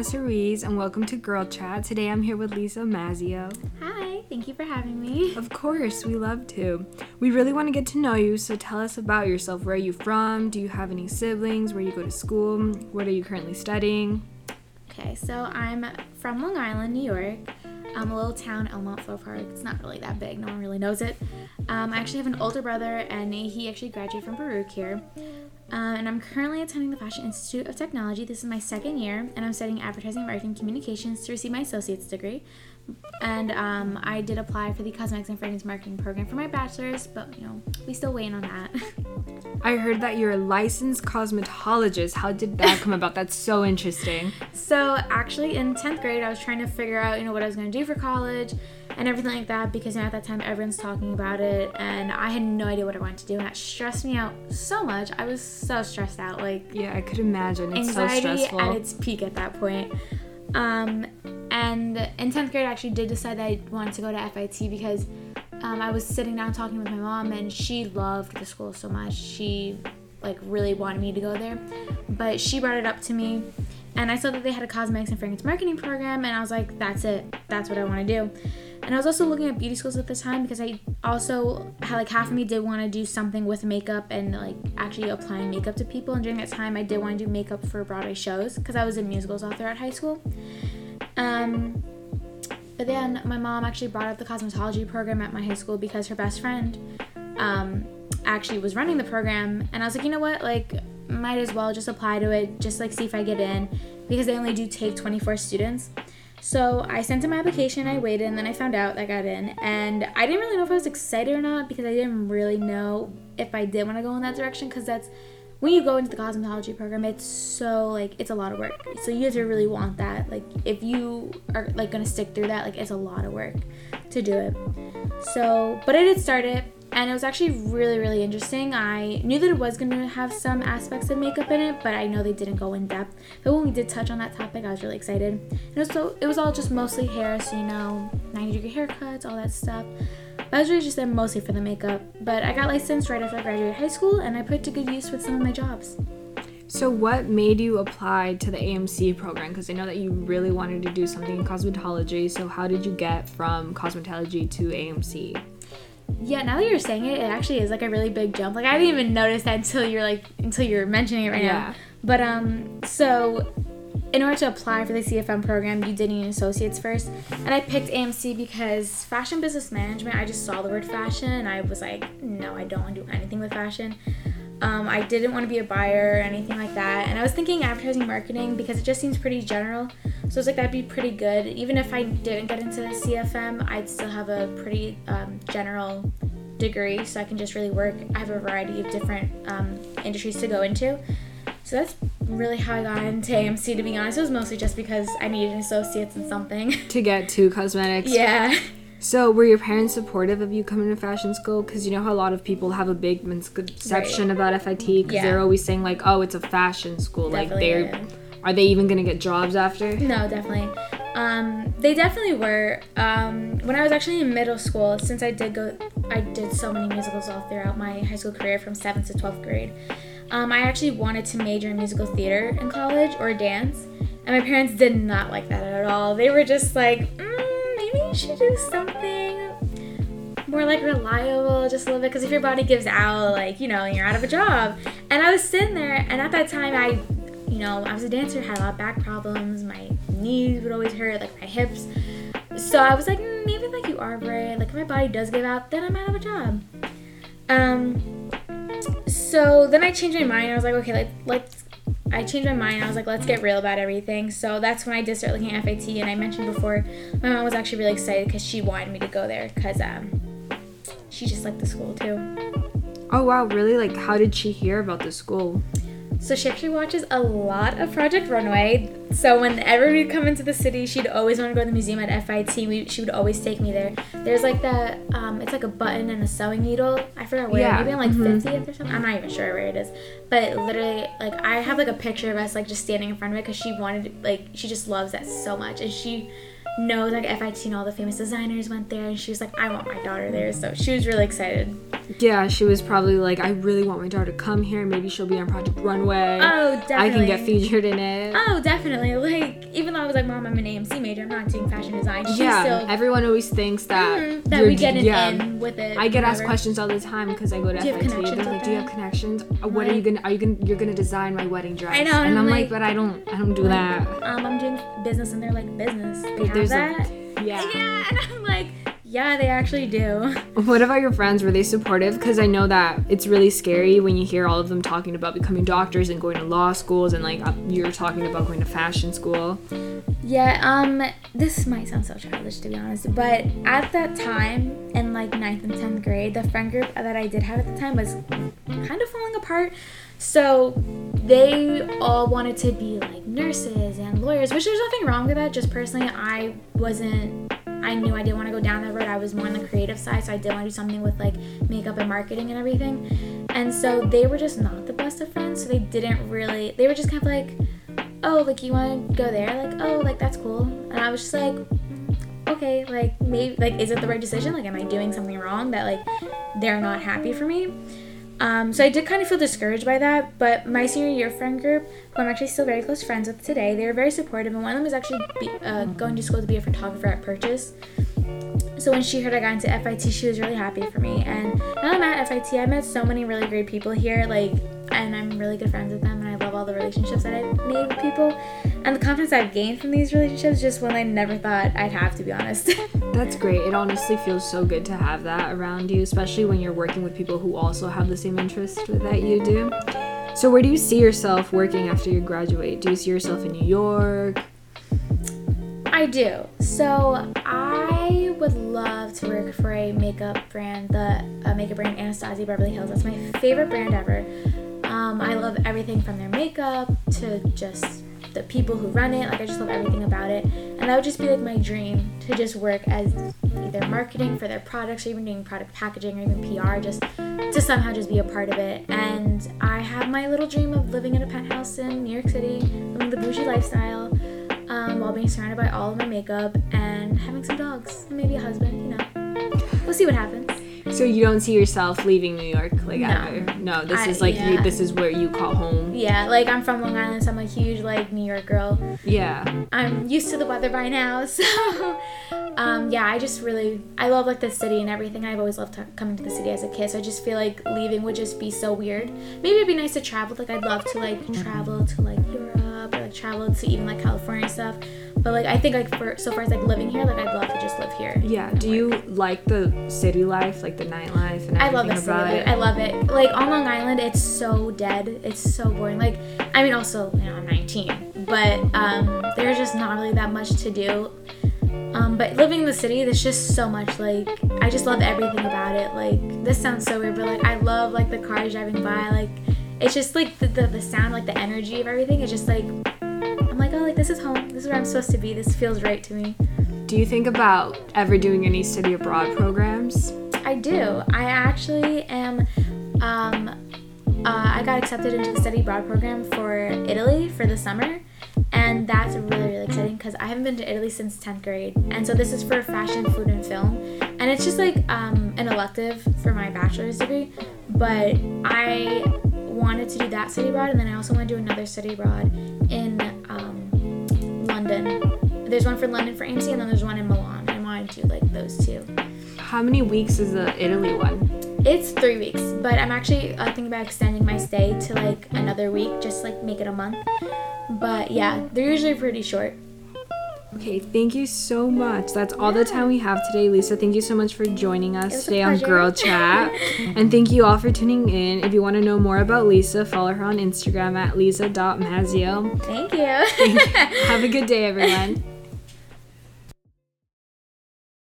Vanessa Ruiz, and welcome to Girl Chat. Today I'm here with Lisa Mazio. Hi, thank you for having me. Of course, we love to. We really want to get to know you, so tell us about yourself. Where are you from? Do you have any siblings? Where do you go to school? What are you currently studying? Okay, so I'm from Long Island, New York. I'm a little town, Elmont Folk Park. It's not really that big, no one really knows it. Um, I actually have an older brother, and he actually graduated from Baruch here. Uh, and I'm currently attending the Fashion Institute of Technology. This is my second year, and I'm studying advertising, marketing, communications to receive my associate's degree. And um, I did apply for the cosmetics and fragrance marketing program for my bachelor's, but you know, we still waiting on that. I heard that you're a licensed cosmetologist. How did that come about? That's so interesting. So actually, in tenth grade, I was trying to figure out, you know, what I was going to do for college and everything like that because know, at that time everyone's talking about it, and I had no idea what I wanted to do, and that stressed me out so much. I was so stressed out, like Yeah, I could imagine. It's anxiety so stressful. at its peak at that point. Um, and in 10th grade, I actually did decide that I wanted to go to FIT because um, I was sitting down talking with my mom, and she loved the school so much. She like really wanted me to go there, but she brought it up to me, and I saw that they had a cosmetics and fragrance marketing program, and I was like, that's it, that's what I want to do. And I was also looking at beauty schools at the time because I also had like half of me did want to do something with makeup and like actually applying makeup to people. And during that time, I did want to do makeup for Broadway shows because I was in musicals all throughout high school. Um, but then my mom actually brought up the cosmetology program at my high school because her best friend um, actually was running the program. And I was like, you know what? Like, might as well just apply to it, just like see if I get in because they only do take 24 students. So I sent in my application, I waited, and then I found out I got in. And I didn't really know if I was excited or not because I didn't really know if I did want to go in that direction because that's when you go into the cosmetology program, it's so like it's a lot of work. So you have to really want that. Like if you are like gonna stick through that, like it's a lot of work to do it. So, but I did start it, and it was actually really really interesting. I knew that it was gonna have some aspects of makeup in it, but I know they didn't go in depth. But when we did touch on that topic, I was really excited. And so it was all just mostly hair, so you know, 90 degree haircuts, all that stuff. But I was really just there mostly for the makeup. But I got licensed right after I graduated high school, and I put to good use with some of my jobs. So, what made you apply to the AMC program? Because I know that you really wanted to do something in cosmetology. So, how did you get from cosmetology to AMC? Yeah, now that you're saying it, it actually is like a really big jump. Like I didn't even notice that until you're like until you're mentioning it right Yeah. now. But um, so in order to apply for the CFM program, you did need an associates first, and I picked AMC because fashion business management. I just saw the word fashion, and I was like, no, I don't want to do anything with fashion. Um, I didn't want to be a buyer or anything like that, and I was thinking advertising marketing because it just seems pretty general. So I was like, that'd be pretty good. Even if I didn't get into CFM, I'd still have a pretty um, general degree, so I can just really work. I have a variety of different um, industries to go into. So that's really how I got into AMC. To be honest, it was mostly just because I needed associates in something. To get to cosmetics? yeah. So, were your parents supportive of you coming to fashion school? Because you know how a lot of people have a big misconception about FIT because Yeah. they're always saying like, "Oh, it's a fashion school." Definitely like, they're are they even gonna get jobs after? No, definitely. Um, they definitely were. Um, when I was actually in middle school, since I did go, I did so many musicals all throughout my high school career from seventh to twelfth grade. Um, I actually wanted to major in musical theater in college or dance, and my parents did not like that at all. They were just like, mm, should do something more like reliable, just a little bit, because if your body gives out, like you know, you're out of a job. And I was sitting there, and at that time, I you know, I was a dancer, had a lot of back problems. My knees would always hurt, like my hips. So I was like, mm, maybe like you are right. Like if my body does give out, then I'm out of a job. Um. So then I changed my mind. I was like, okay, like let's. I changed my mind. I was like, let's get real about everything. So that's when I did start looking at FIT. And I mentioned before, my mom was actually really excited because she wanted me to go there because um, she just liked the school too. Oh wow, really? Like, how did she hear about the school? So she actually watches a lot of Project Runway. So whenever we'd come into the city, she'd always want to go to the museum at FIT. We, she would always take me there. There's like the, um, it's like a button and a sewing needle. I forgot where. Yeah, Maybe on like mhm. 50th or something. I'm not even sure where it is. But literally, like I have like a picture of us like just standing in front of it because she wanted, like she just loves that so much, and she knows like FIT and all the famous designers went there, and she was like, I want my daughter there. So she was really excited. Yeah, she was probably like, I really want my daughter to come here. Maybe she'll be on Project Runway. Oh, definitely. I can get featured in it. Oh, definitely. Like even though I was like, Mom, I'm an AMC major. I'm not doing fashion design. She's yeah, still everyone always thinks that Mhm, that we get an yeah. in with it. I get asked questions all the time because I go to Do you have FIT. connections They're like, "Do you have connections? What are you gonna? Are you gonna? You're gonna design my wedding dress?" I know, and and I'm like, like- "But I don't. I don't do that." Um, I'm doing business, and they're like, business. They But have there's a- Yeah. Yeah, and I'm like, yeah, they actually do. What about your friends? Were they supportive? Because I know that it's really scary when you hear all of them talking about becoming doctors and going to law schools, and like you're talking about going to fashion school. Yeah, um, this might sound so childish to be honest, but at that time, in like ninth and 10th grade, the friend group that I did have at the time was kind of falling apart. So they all wanted to be like nurses and lawyers, which there's nothing wrong with that. Just personally, I wasn't, I knew I didn't want to go down that road. I was more on the creative side, so I did want to do something with like makeup and marketing and everything. And so they were just not the best of friends, so they didn't really, they were just kind of like, oh, like you want to go there? Like, oh, like that's cool. And I was just like, okay, like maybe, like, is it the right decision? Like, am I doing something wrong that like they're not happy for me? Um, so I did kind of feel discouraged by that, but my senior year friend group, who I'm actually still very close friends with today, they were very supportive, and one of them is actually be, uh, going to school to be a photographer at Purchase. So when she heard I got into FIT, she was really happy for me. And now I'm at FIT, I met so many really great people here, like, and I'm really good friends with them, and I love all the relationships that I've made with people, and the confidence I've gained from these relationships, just one I never thought I'd have, to be honest. That's great. It honestly feels so good to have that around you, especially when you're working with people who also have the same interest that you do. So, where do you see yourself working after you graduate? Do you see yourself in New York? I do. So I would love to work for a makeup brand, the uh, makeup brand Anastasia Beverly Hills. That's my favorite brand ever. Um, I love everything from their makeup to just the people who run it. Like I just love everything about it, and that would just be like my dream to just work as either marketing for their products or even doing product packaging or even PR, just to somehow just be a part of it. And I have my little dream of living in a penthouse in New York City, living the bougie lifestyle um, while being surrounded by all of my makeup and having some dogs and maybe a husband. You know, we'll see what happens. So you don't see yourself leaving New York like No. ever? No, this I- is like you, this is where you call home. Yeah, like I'm from Long Island, so I'm a huge like New York girl. Yeah. I'm used to the weather by now, so um, yeah, I just really I love like the city and everything. I've always loved coming to the city as a kid, so I just feel like leaving would just be so weird. Maybe it'd be nice to travel. Like I'd love to like travel to like like travel to even like California and stuff. But like I think like for so far as like living here, like I'd love to just live here. Yeah. Do work. you like the city life, like the nightlife and I love the city. about Like, it? I love it. Like on Long Island, it's so dead. It's so boring. Like I mean, also you know I'm 19, but um, there's just not really that much to do. Um, but living in the city, there's just so much. Like I just love everything about it. Like this sounds so weird, but like I love like the cars driving by. Like it's just like the the, the sound, like the energy of everything. It's just like I'm like oh like this is home. This is where I'm supposed to be. This feels right to me. Do you think about ever doing any study abroad programs? I do. I actually am. Um, uh, I got accepted into the study abroad program for Italy for the summer, and that's really really exciting because I haven't been to Italy since tenth grade, and so this is for fashion, food, and film, and it's just like um, an elective for my bachelor's degree, but I wanted to do that study abroad, and then I also want to do another study abroad There's one for London for AMC, and then there's one in Milan. I want to do like those two. How many weeks is the Italy one? It's three weeks, but I'm actually uh, thinking about extending my stay to like another week, just like make it a month. But yeah, they're usually pretty short. Okay, thank you so much. That's all the time we have today, Lisa. Thank you so much for joining us today on. Girl Chat. and thank you all for tuning in. If you want to know more about Lisa, follow her on Instagram at lisa.mazio. Thank you. Have a good day, everyone.